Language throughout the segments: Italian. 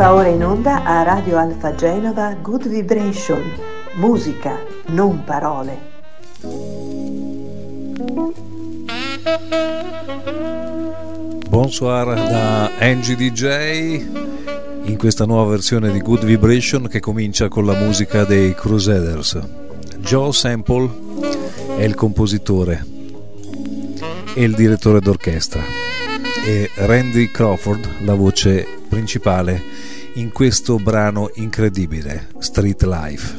Va ora in onda a Radio Alfa Genova Good Vibration, musica, non parole. Bonsoir da Angie DJ in questa nuova versione di Good Vibration che comincia con la musica dei Crusaders. Joe Sample è il compositore e il direttore d'orchestra e Randy Crawford la voce principale in questo brano incredibile, Street Life.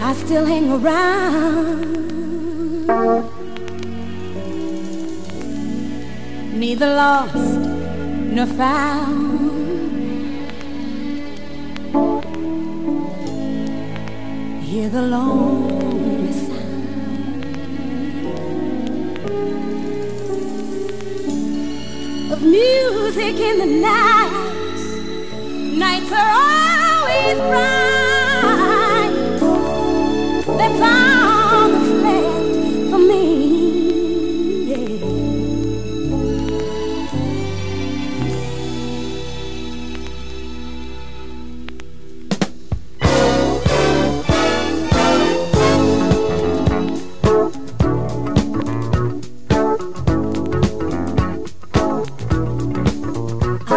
I still hang around. Neither lost nor found. Hear the lonely sound of music in the night. Nights are always bright. That's all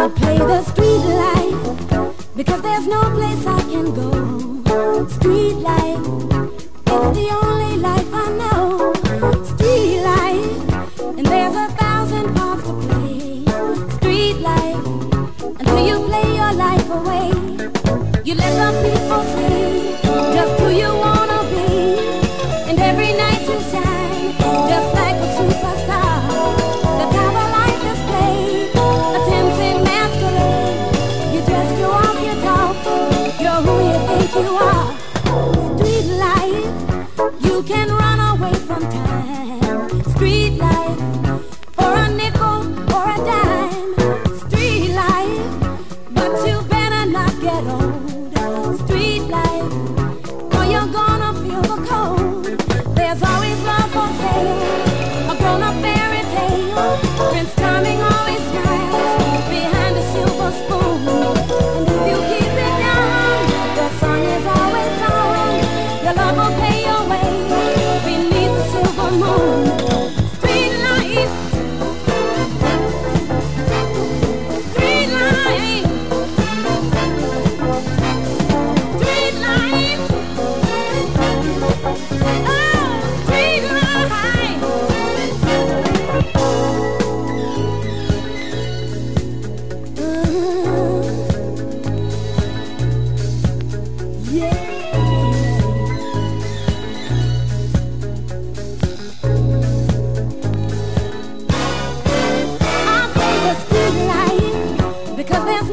I'll play the street life because there's no place I can go. Street life,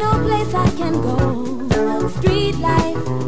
no place I can go. Street life,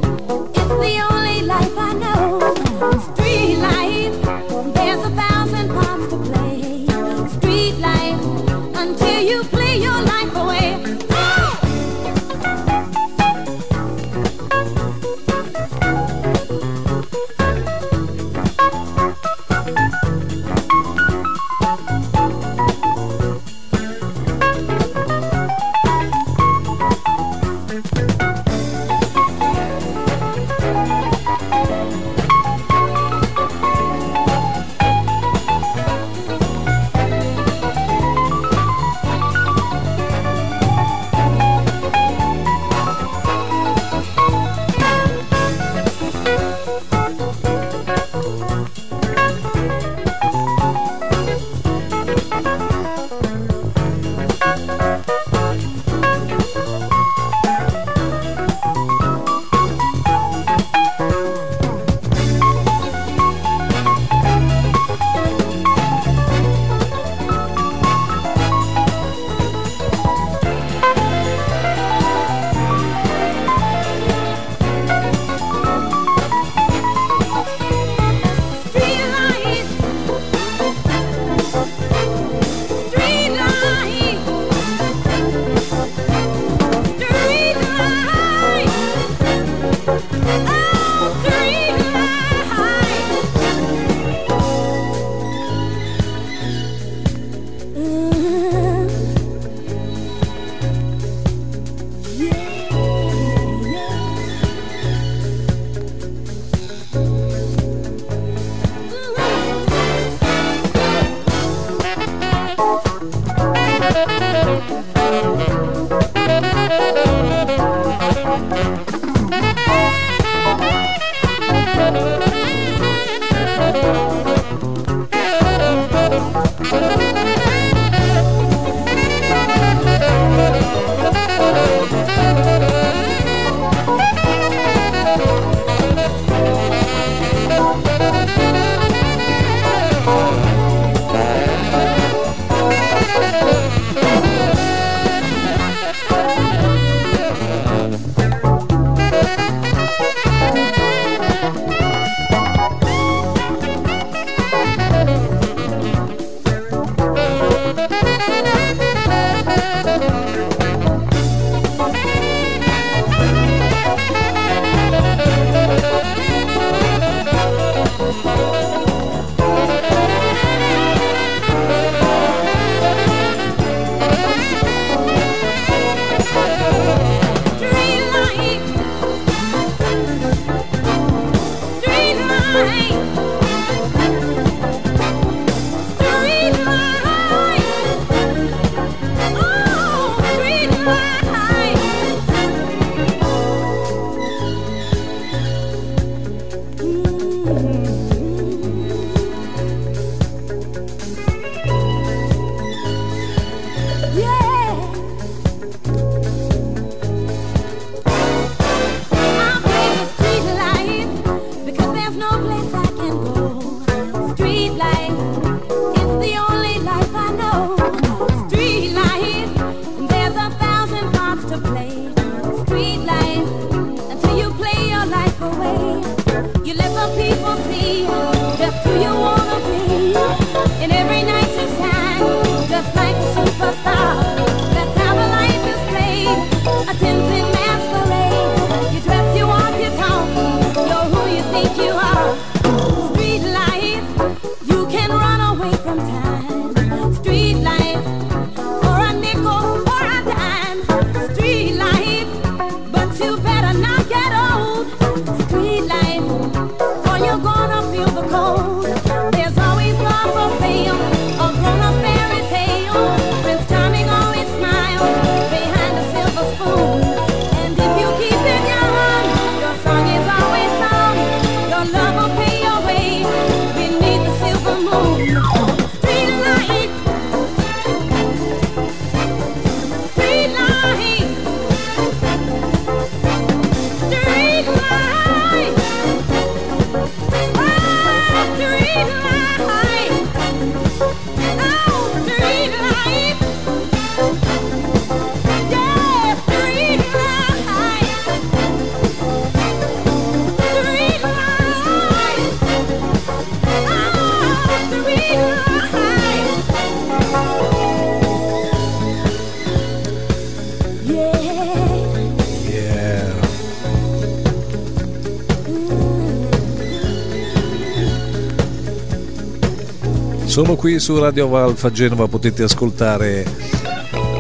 Solo qui su Radio Alfa Genova potete ascoltare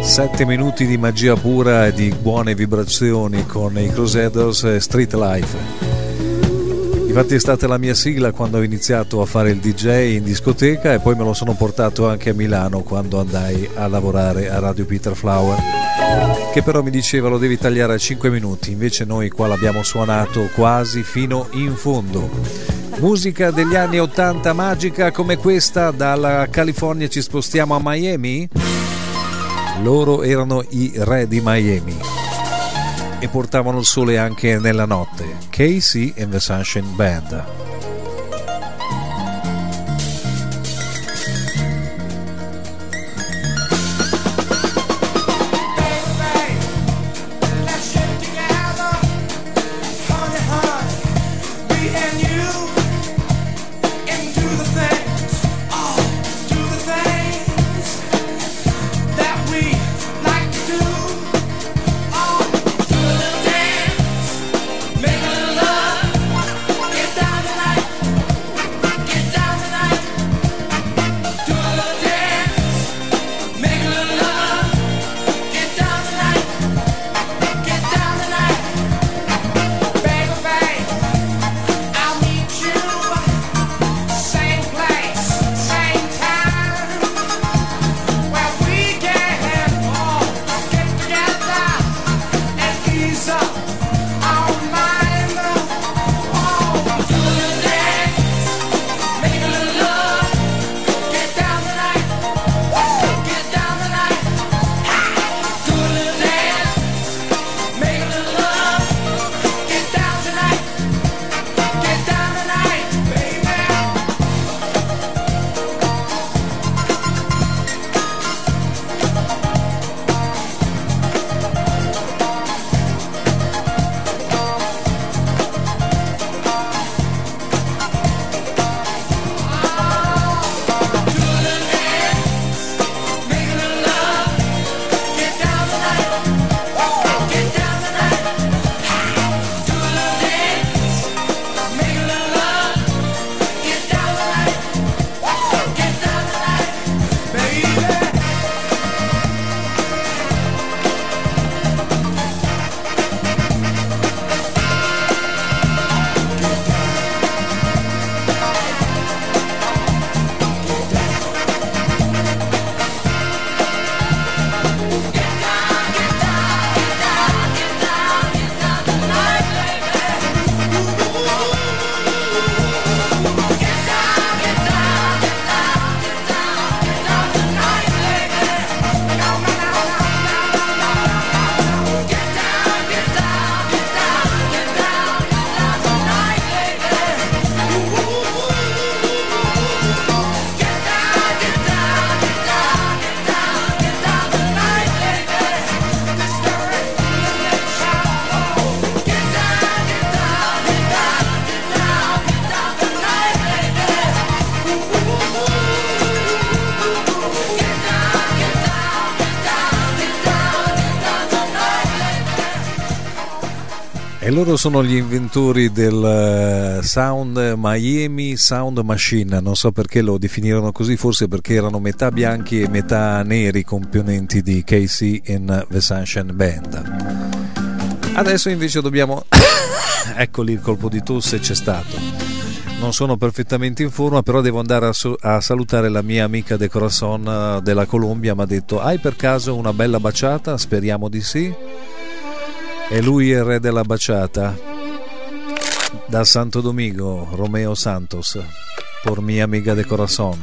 7 minuti di magia pura e di buone vibrazioni con i Crusaders e Street Life. Infatti è stata la mia sigla quando ho iniziato a fare il DJ in discoteca e poi me lo sono portato anche a Milano quando andai a lavorare a Radio Peter Flower che però mi diceva lo devi tagliare a 5 minuti, invece noi qua l'abbiamo suonato quasi fino in fondo. Musica degli anni 80 magica come questa, dalla California ci spostiamo a Miami. Loro erano i re di Miami e portavano il sole anche nella notte. Casey and the Sunshine Band. Loro sono gli inventori del eh, Sound Miami Sound Machine, non so perché lo definirono così, forse perché erano metà bianchi e metà neri componenti di Casey in The Sunshine Band. Adesso invece dobbiamo... ecco lì il colpo di tosse c'è stato. Non sono perfettamente in forma, però devo andare a, so- a salutare la mia amica De Corazon eh, della Colombia. Mi ha detto: Hai per caso una bella baciata? Speriamo di sì. E lui è il re della baciata. Da Santo Domingo, Romeo Santos, por mi amiga de corazón.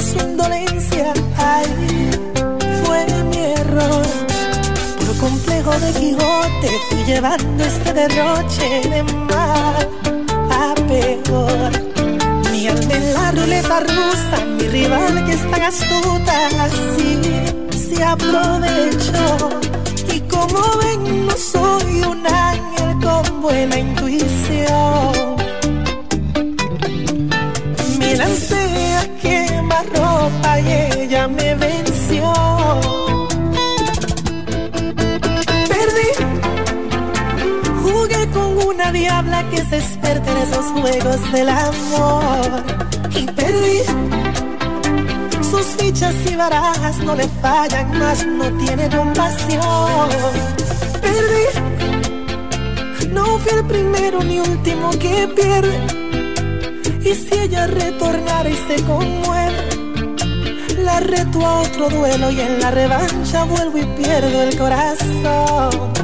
Su indolencia. Ay, fue mi error por complejo de Quijote fui llevando este derroche de mal a peor. Mi alma en la ruleta rusa, mi rival que es tan astuta, así se aprovechó. Y como ven, no soy un ángel con buena intuición. Diabla que se experta en esos juegos del amor. Y perdí, sus fichas y barajas no le fallan más, no tiene compasión. Perdí, no fui el primero ni último que pierde. Y si ella retornara y se conmueve, la reto a otro duelo y en la revancha vuelvo y pierdo el corazón.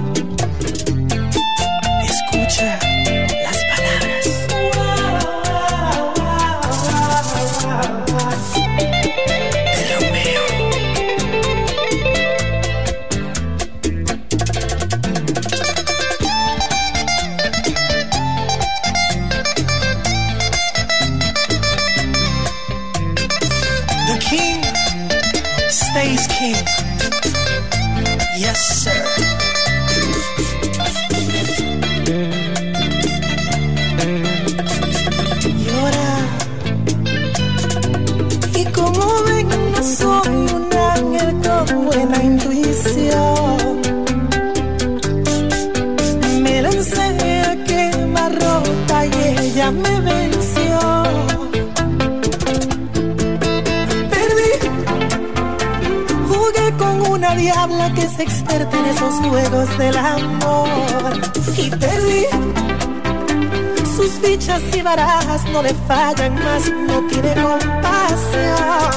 Y barajas no le fallan más, no tiene compasión.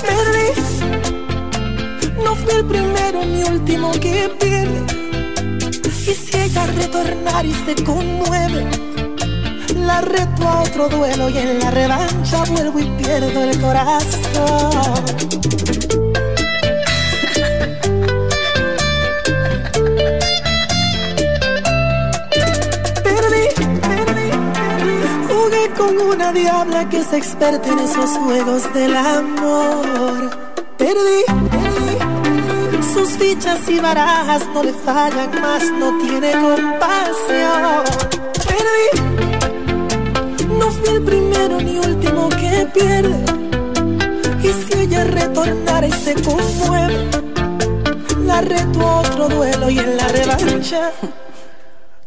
Perdí. No fui el primero ni último que pierde. Y si ella retornar y se conmueve, la reto a otro duelo y en la revancha vuelvo y pierdo el corazón. Con una diabla que es experta en esos juegos del amor. Perdí, perdí. Sus fichas y barajas no le fallan más, no tiene compasión. Perdí. No fui el primero ni último que pierde. Y si ella retornara y se conmueve, la reto otro duelo y en la revancha.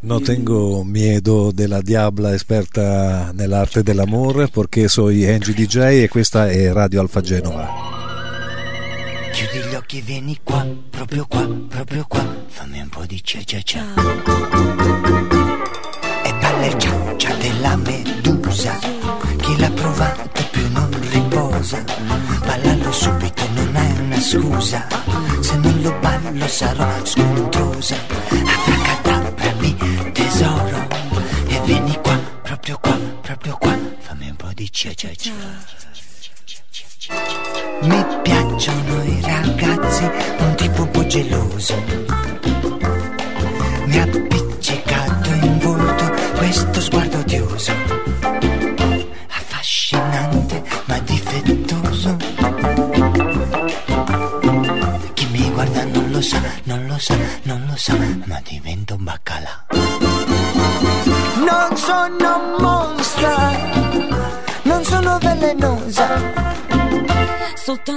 No tengo miedo della diabla esperta nell'arte dell'amore perché soy Angie DJ e questa è Radio Alfa Genova. Chiudi gli occhi e vieni qua, proprio qua, proprio qua, fammi un po' di cia cia cia. E palleggiaccia della medusa, chi l'ha provato più non riposa. Ballalo subito non è una scusa, se non lo ballo sarò scontrosa. Abracadabra tesoro, e vieni qua, proprio qua, proprio qua, fammi un po' di cia cia cia. Mi piacciono i ragazzi, un tipo un po' geloso. Mi ha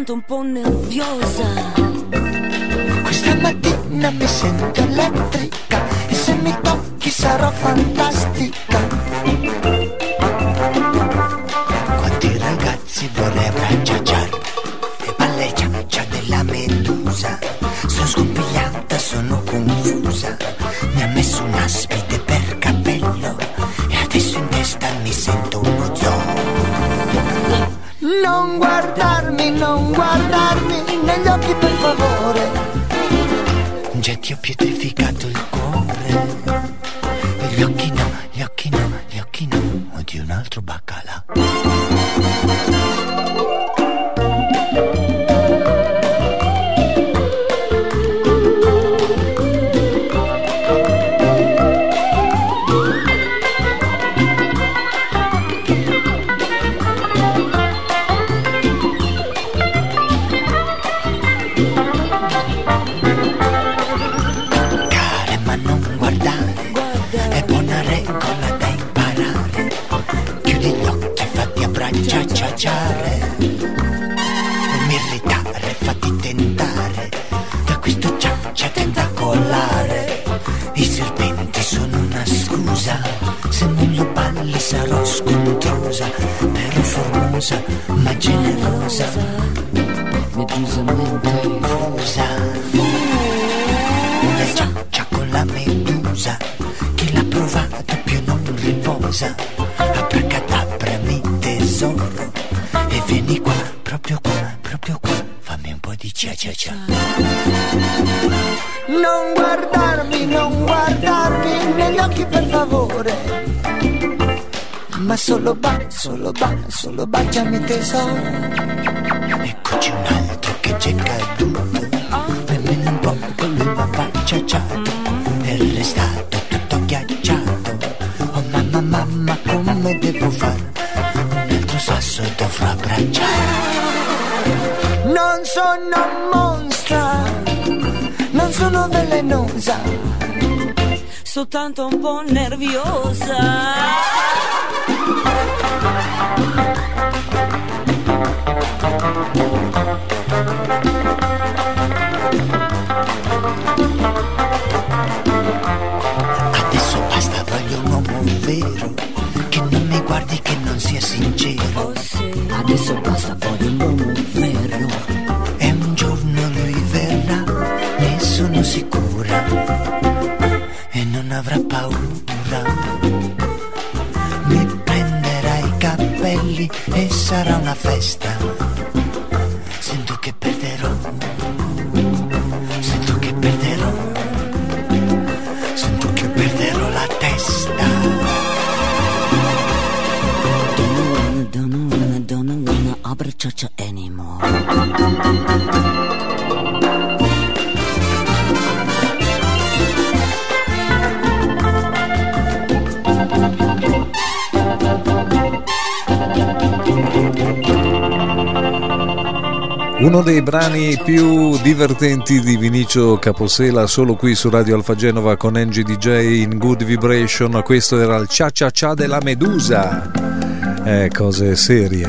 soltanto un po' nerviosa. Questa mattina mi sento elettrica e se mi tocchi sarò fantastica. Medusamente fusa. Una ciaccia con la medusa, chi l'ha provato più non riposa. Abracadabra mi tesoro, e vieni qua, proprio qua, proprio qua, fammi un po' di cia cia cia. Non guardarmi, non guardarmi negli occhi per favore. Ma solo ba, solo ba, solo baciami tesoro. Eccoci un sono velenosa. soltanto un po' nerviosa. Adesso basta, voglio un uomo vero Che non mi guardi, che non sia sincero Oh sì, Adesso basta, voglio un uomo Uno dei brani più divertenti di Vinicio Caposela solo qui su Radio Alfa Genova con Angie DJ in Good Vibration. Questo era il Cia Cia Cia della Medusa. Eh, cose serie.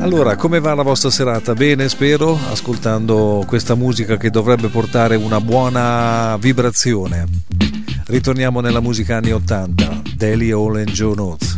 Allora, come va la vostra serata? Bene, spero, ascoltando questa musica che dovrebbe portare una buona vibrazione. Ritorniamo nella musica anni 80, Daily Hall and Joe Notes.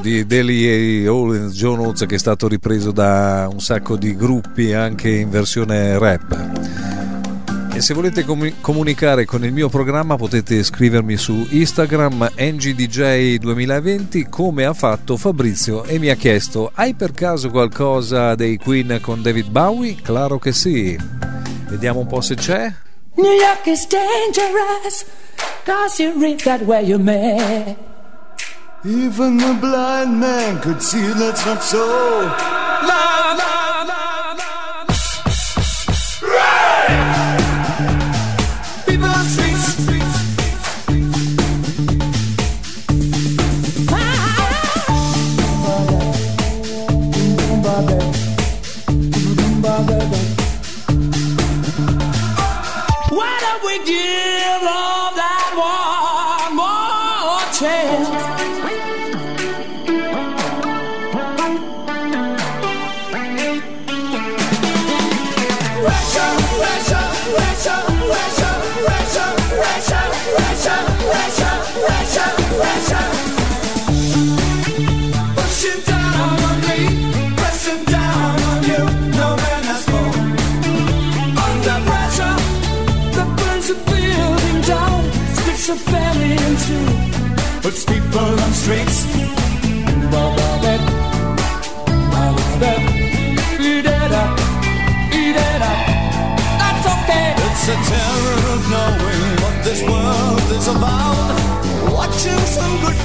Di Daly e Owens Jones che è stato ripreso da un sacco di gruppi anche in versione rap. E se volete comu- comunicare con il mio programma potete scrivermi su Instagram ngdj2020 come ha fatto Fabrizio e mi ha chiesto hai per caso qualcosa dei Queen con David Bowie? Claro che sì. Vediamo un po' se c'è. New York is dangerous, cause you read that where you may. Even the blind man could see that's not so.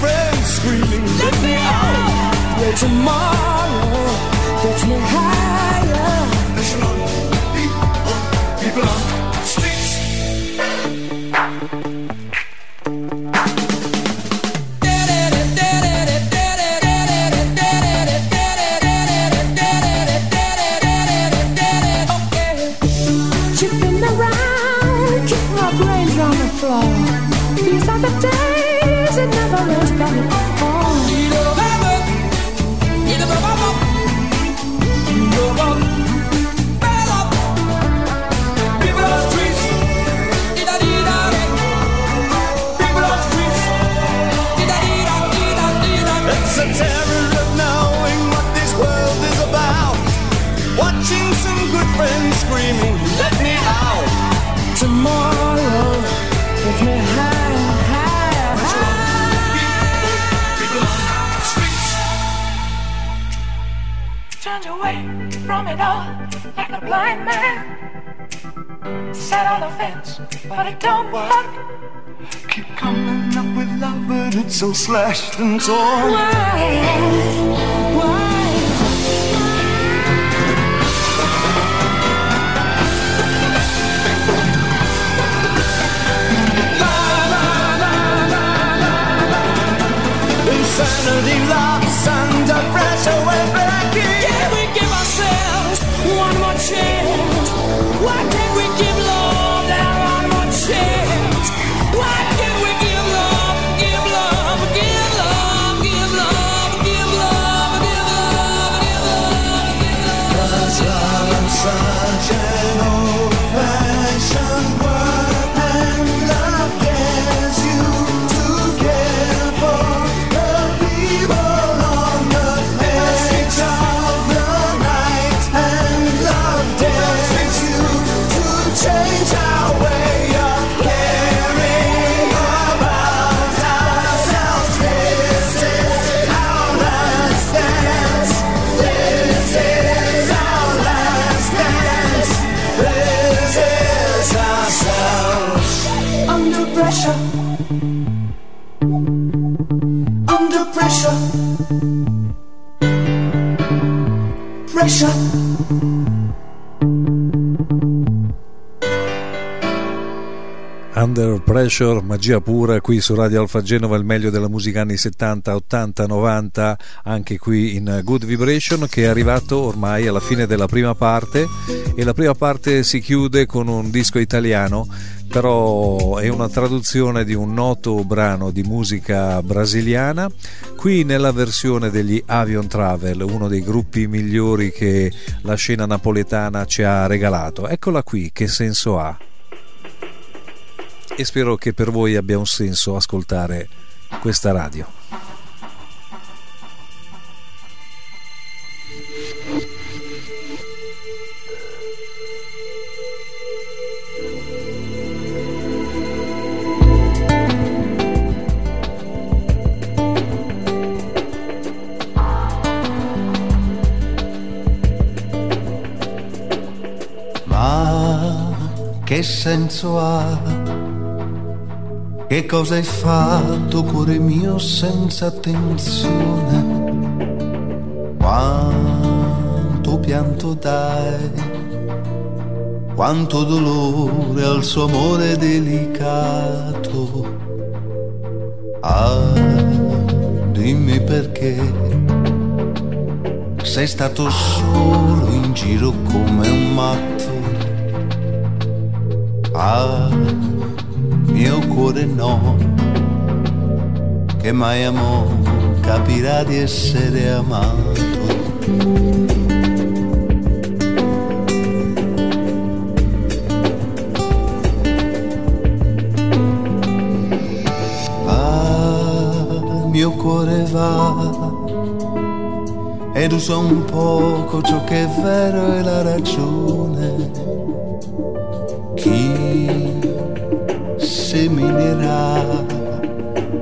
friend Keep coming up with love, but it's so slashed and torn. Why? Why? Insanity Pressure. Under Pressure, magia pura, qui su Radio Alfa Genova, il meglio della musica anni 70, 80, 90, anche qui in Good Vibration, che è arrivato ormai alla fine della prima parte e la prima parte si chiude con un disco italiano, però è una traduzione di un noto brano di musica brasiliana, qui nella versione degli Avion Travel, uno dei gruppi migliori che la scena napoletana ci ha regalato. Eccola qui, che senso ha? e spero che per voi abbia un senso ascoltare questa radio. Che senso ha? Che cosa hai fatto, cuore mio, senza attenzione? Quanto pianto dai, quanto dolore al suo amore delicato. Ah, dimmi perché sei stato solo in giro come un matto. Ah, mio cuore no, che mai amò capirà di essere amato. Ah, mio cuore va ed usa un poco ciò che è vero e la ragione. Seminerà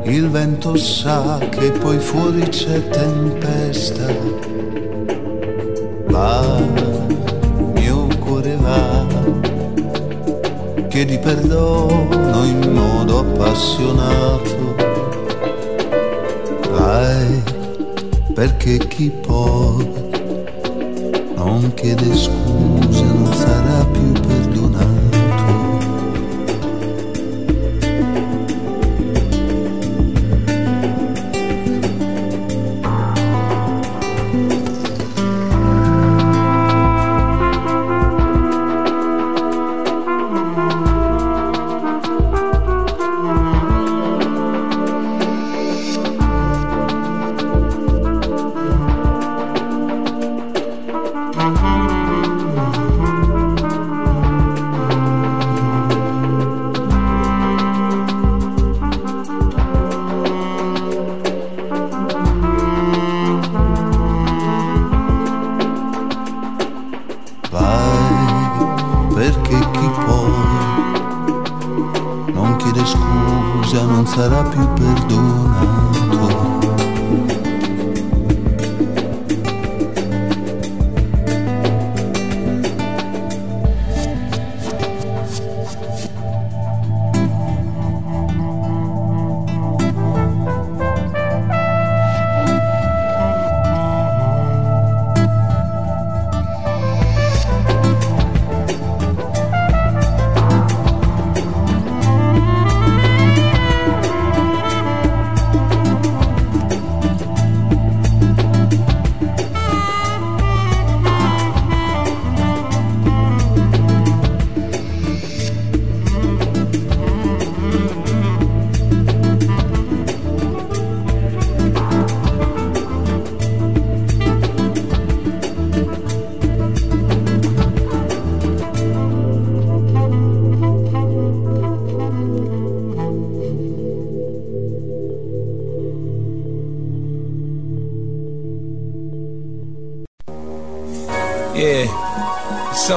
il vento sa che poi fuori c'è tempesta. Va, mio cuore va, chiedi perdono in modo appassionato. Vai perché chi poi non chiede scusa non sarà più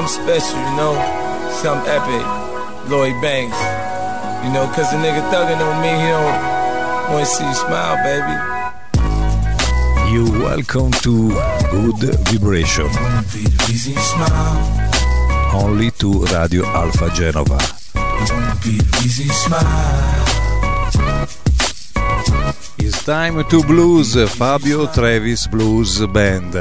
something special, you know, something epic. Lloyd Banks, you know, cause the nigga thuggin' on me, he don't wanna see you smile, baby. You welcome to Good Vibration. Only to Radio Alpha Genova. It's time to blues, Fabio Travis Blues Band.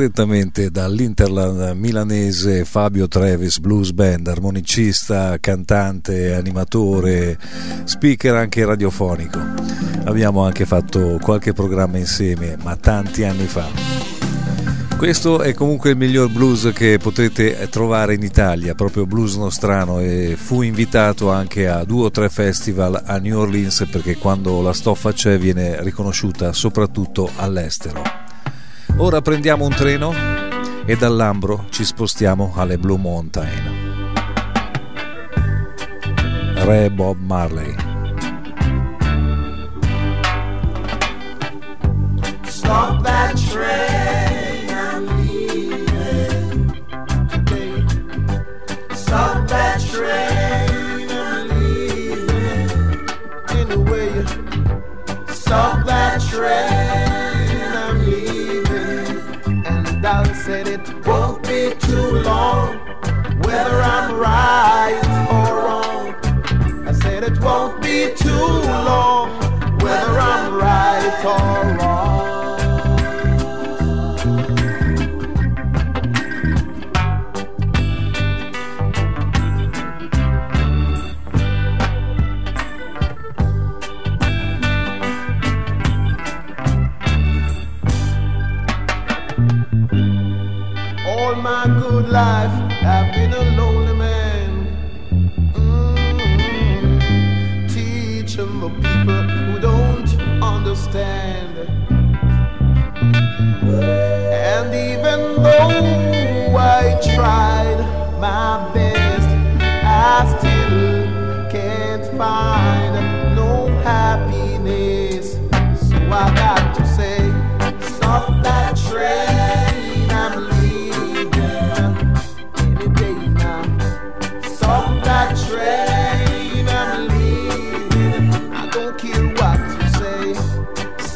Direttamente dall'Interland milanese Fabio Trevis Blues Band, armonicista, cantante, animatore, speaker anche radiofonico. Abbiamo anche fatto qualche programma insieme, ma tanti anni fa. Questo è comunque il miglior blues che potete trovare in Italia, proprio blues nostrano e fu invitato anche a due o tre festival a New Orleans perché quando la stoffa c'è viene riconosciuta soprattutto all'estero. Ora prendiamo un treno e dall'Ambro ci spostiamo alle Blue Mountain. Re Bob Marley.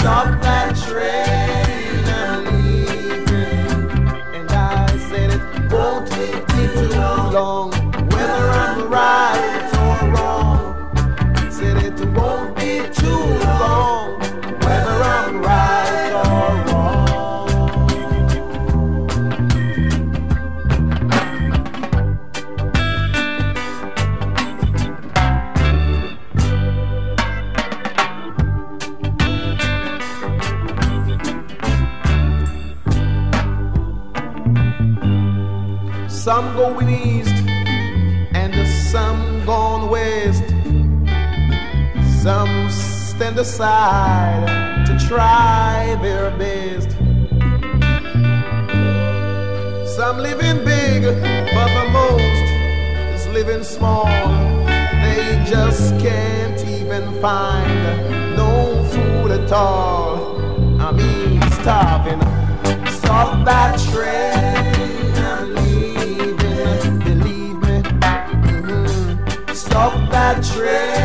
Stop aside to try their best. Some living big, but the most is living small. They just can't even find no food at all. I mean, starving. Stop that train, I'm leaving. Believe me. Mhm. Stop that train,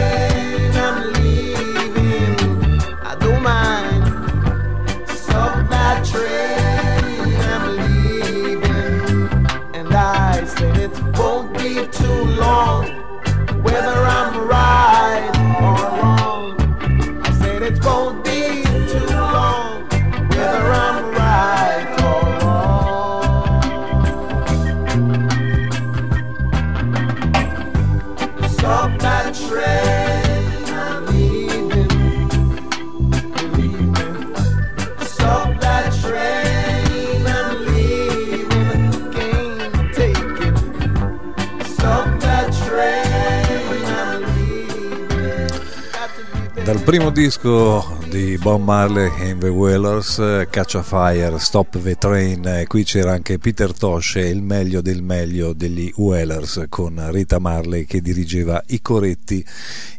Dal primo disco di Bob Marley and the Wailers, eh, Catch a Fire, Stop the Train, eh, qui c'era anche Peter Tosh e il meglio del meglio degli Wailers con Rita Marley che dirigeva i coretti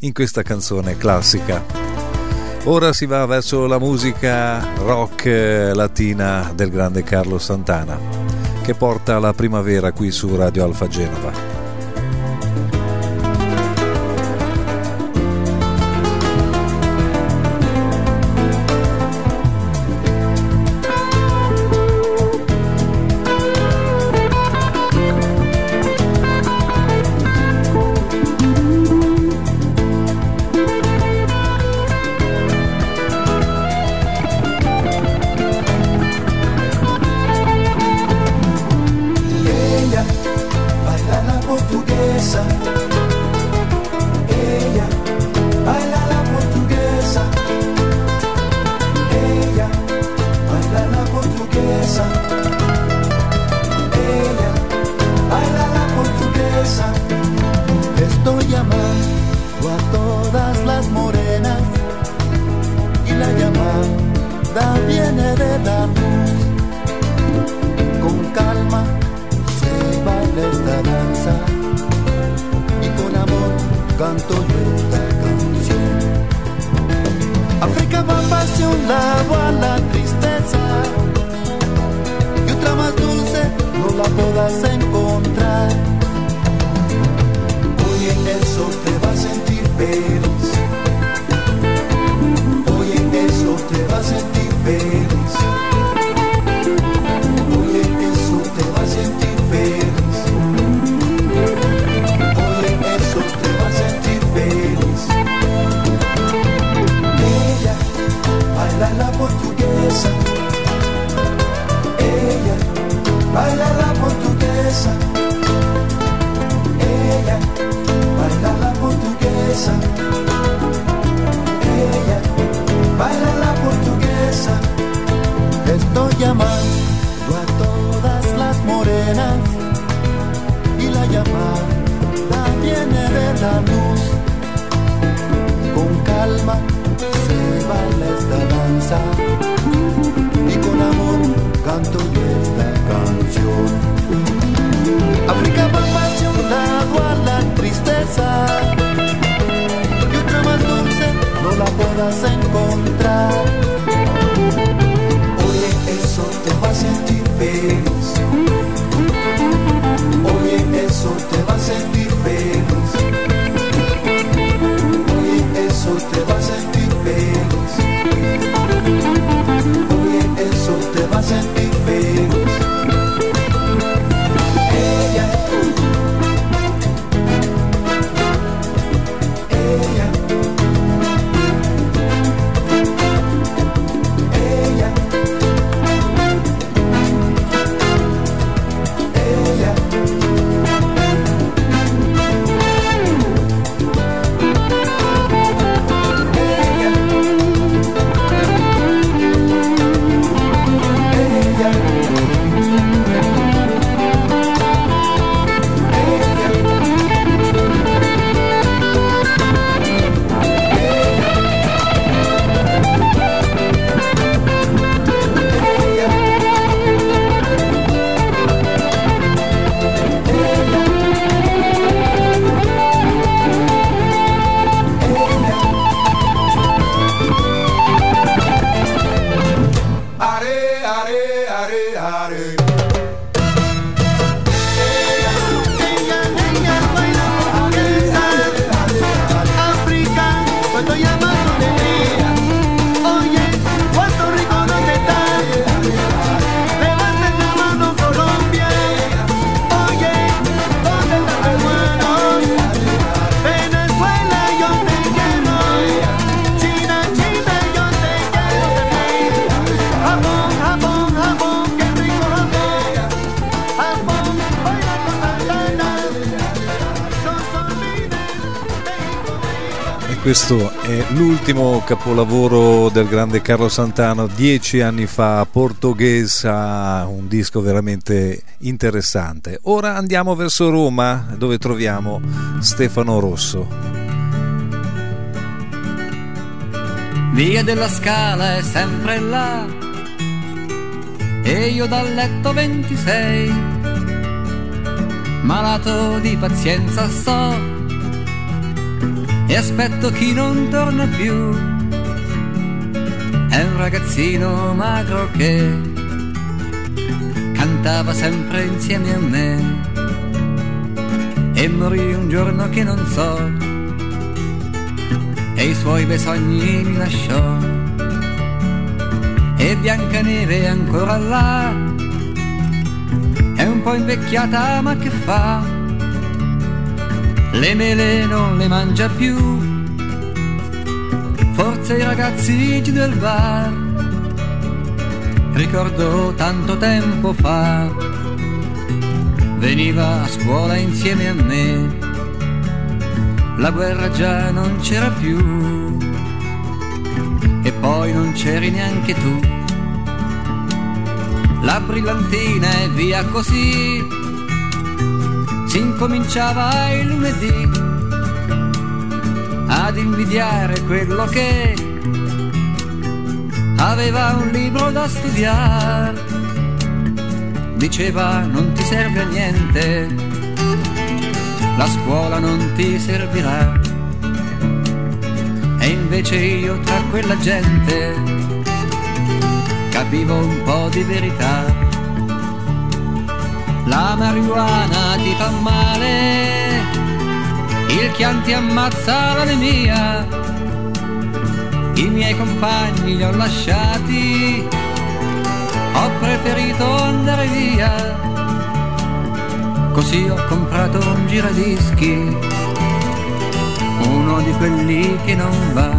in questa canzone classica. Ora si va verso la musica rock eh, latina del grande Carlo Santana che porta la primavera qui su Radio Alfa Genova. È l'ultimo capolavoro del grande Carlo Santano, dieci anni fa, Portoghesa, un disco veramente interessante. Ora andiamo verso Roma, dove troviamo Stefano Rosso. Via della Scala è sempre là e io dal letto 26 malato di pazienza sto e aspetto chi non torna più è un ragazzino magro che cantava sempre insieme a me e morì un giorno che non so e i suoi bei sogni mi lasciò. E Biancaneve è ancora là, è un po' invecchiata ma che fa? Le mele non le mangia più, forse i ragazzi del bar. Ricordo tanto tempo fa, veniva a scuola insieme a me la guerra già non c'era più e poi non c'eri neanche tu. La brillantina e via così si incominciava il lunedì ad invidiare quello che aveva un libro da studiare. Diceva non ti serve a niente, la scuola non ti servirà. E invece io tra quella gente capivo un po' di verità. La marijuana ti fa male, il chianti ammazza l'anemia. I miei compagni li ho lasciati, ho preferito andare via. Così ho comprato un giradischi, uno di quelli che non va,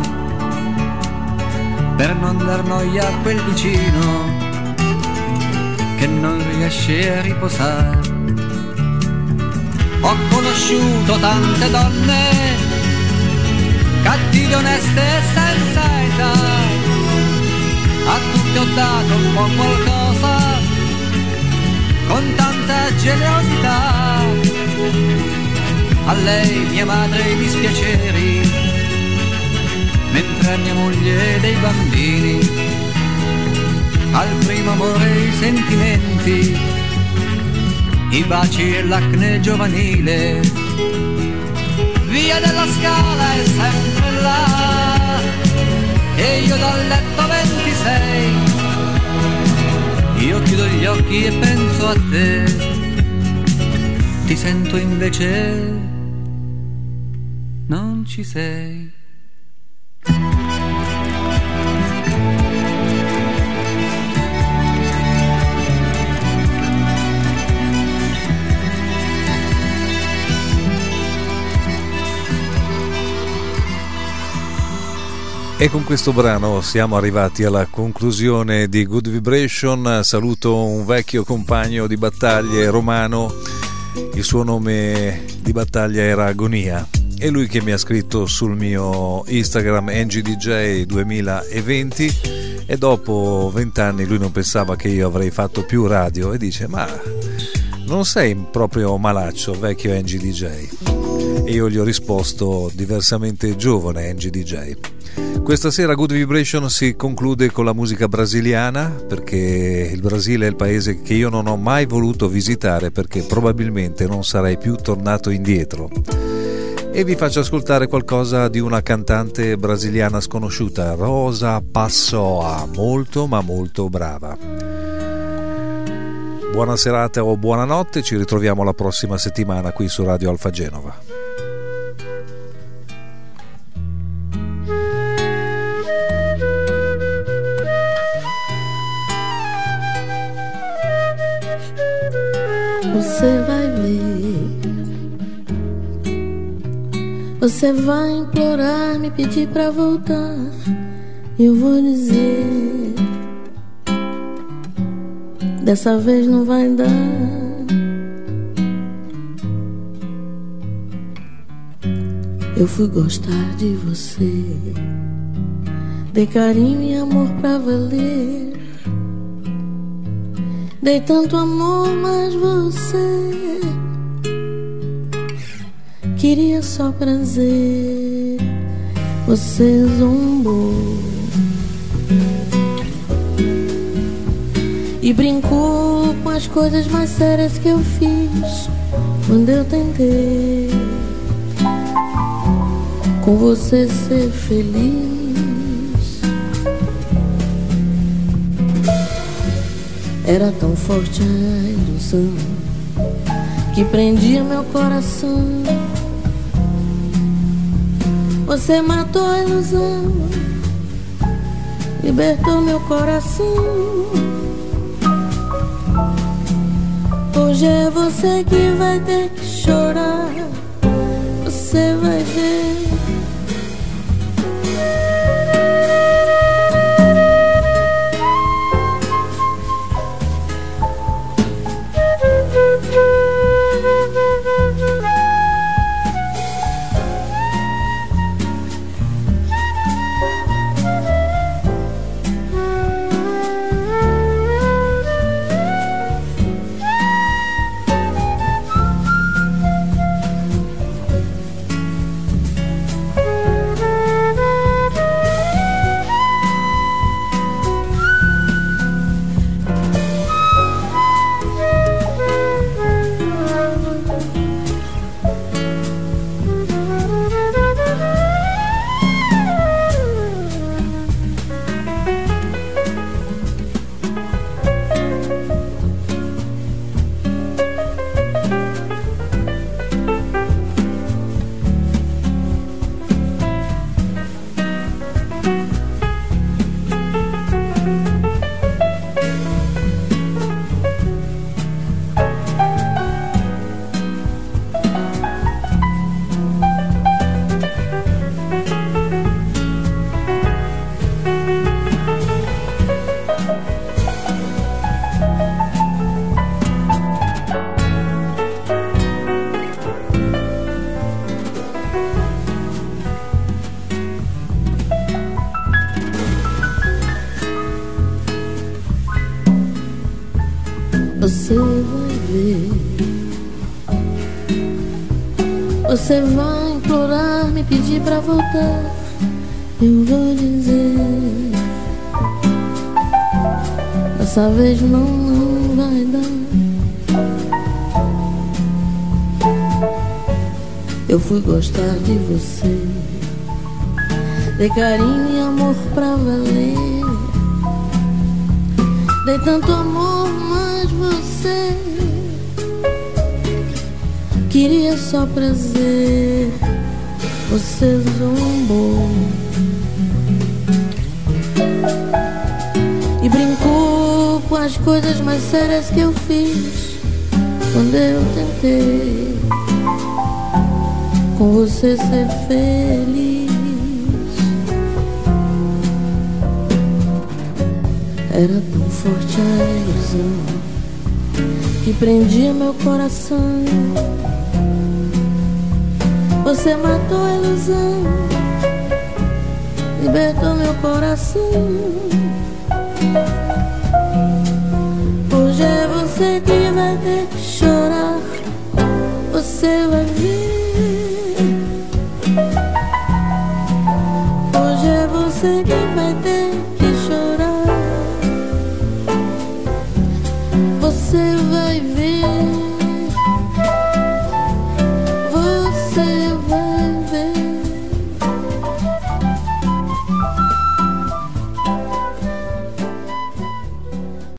per non dar noia a quel vicino che non riesce a riposare. Ho conosciuto tante donne, cattive, oneste e senza età. A tutte ho dato un po' qualcosa, con tanta generosità. A lei mia madre i dispiaceri, mentre a mia moglie dei bambini al primo amore i sentimenti, i baci e l'acne giovanile. Via della scala è sempre là, e io dal letto 26. Io chiudo gli occhi e penso a te, ti sento invece, non ci sei. E con questo brano siamo arrivati alla conclusione di Good Vibration. Saluto un vecchio compagno di battaglie romano, il suo nome di battaglia era Agonia. È lui che mi ha scritto sul mio Instagram NGDJ 2020 e dopo vent'anni lui non pensava che io avrei fatto più radio e dice ma non sei proprio malaccio vecchio NGDJ e io gli ho risposto diversamente giovane NGDJ questa sera Good Vibration si conclude con la musica brasiliana perché il Brasile è il paese che io non ho mai voluto visitare perché probabilmente non sarei più tornato indietro. E vi faccio ascoltare qualcosa di una cantante brasiliana sconosciuta, Rosa Passoa, molto ma molto brava. Buona serata o buonanotte, ci ritroviamo la prossima settimana qui su Radio Alfa Genova. Você vai ver. Você vai implorar, me pedir pra voltar. Eu vou dizer. Dessa vez não vai dar. Eu fui gostar de você. Dei carinho e amor pra valer. Dei tanto amor, mas você queria só prazer. Você zombou e brincou com as coisas mais sérias que eu fiz quando eu tentei com você ser feliz. Era tão forte a ilusão que prendia meu coração. Você matou a ilusão, libertou meu coração. Hoje é você que vai ter que chorar. Você vai ver. Você vai ver. Você vai implorar, me pedir pra voltar. Eu vou dizer. Dessa vez não, não vai dar. Eu fui gostar de você. Dei carinho e amor pra valer. Dei tanto amor, mãe você queria só prazer. Você zombou e brincou com as coisas mais sérias que eu fiz quando eu tentei com você ser feliz. Era tão forte a ilusão que prendia meu coração. Você matou a ilusão, libertou meu coração. Hoje é você que vai ter que chorar. Você vai ver.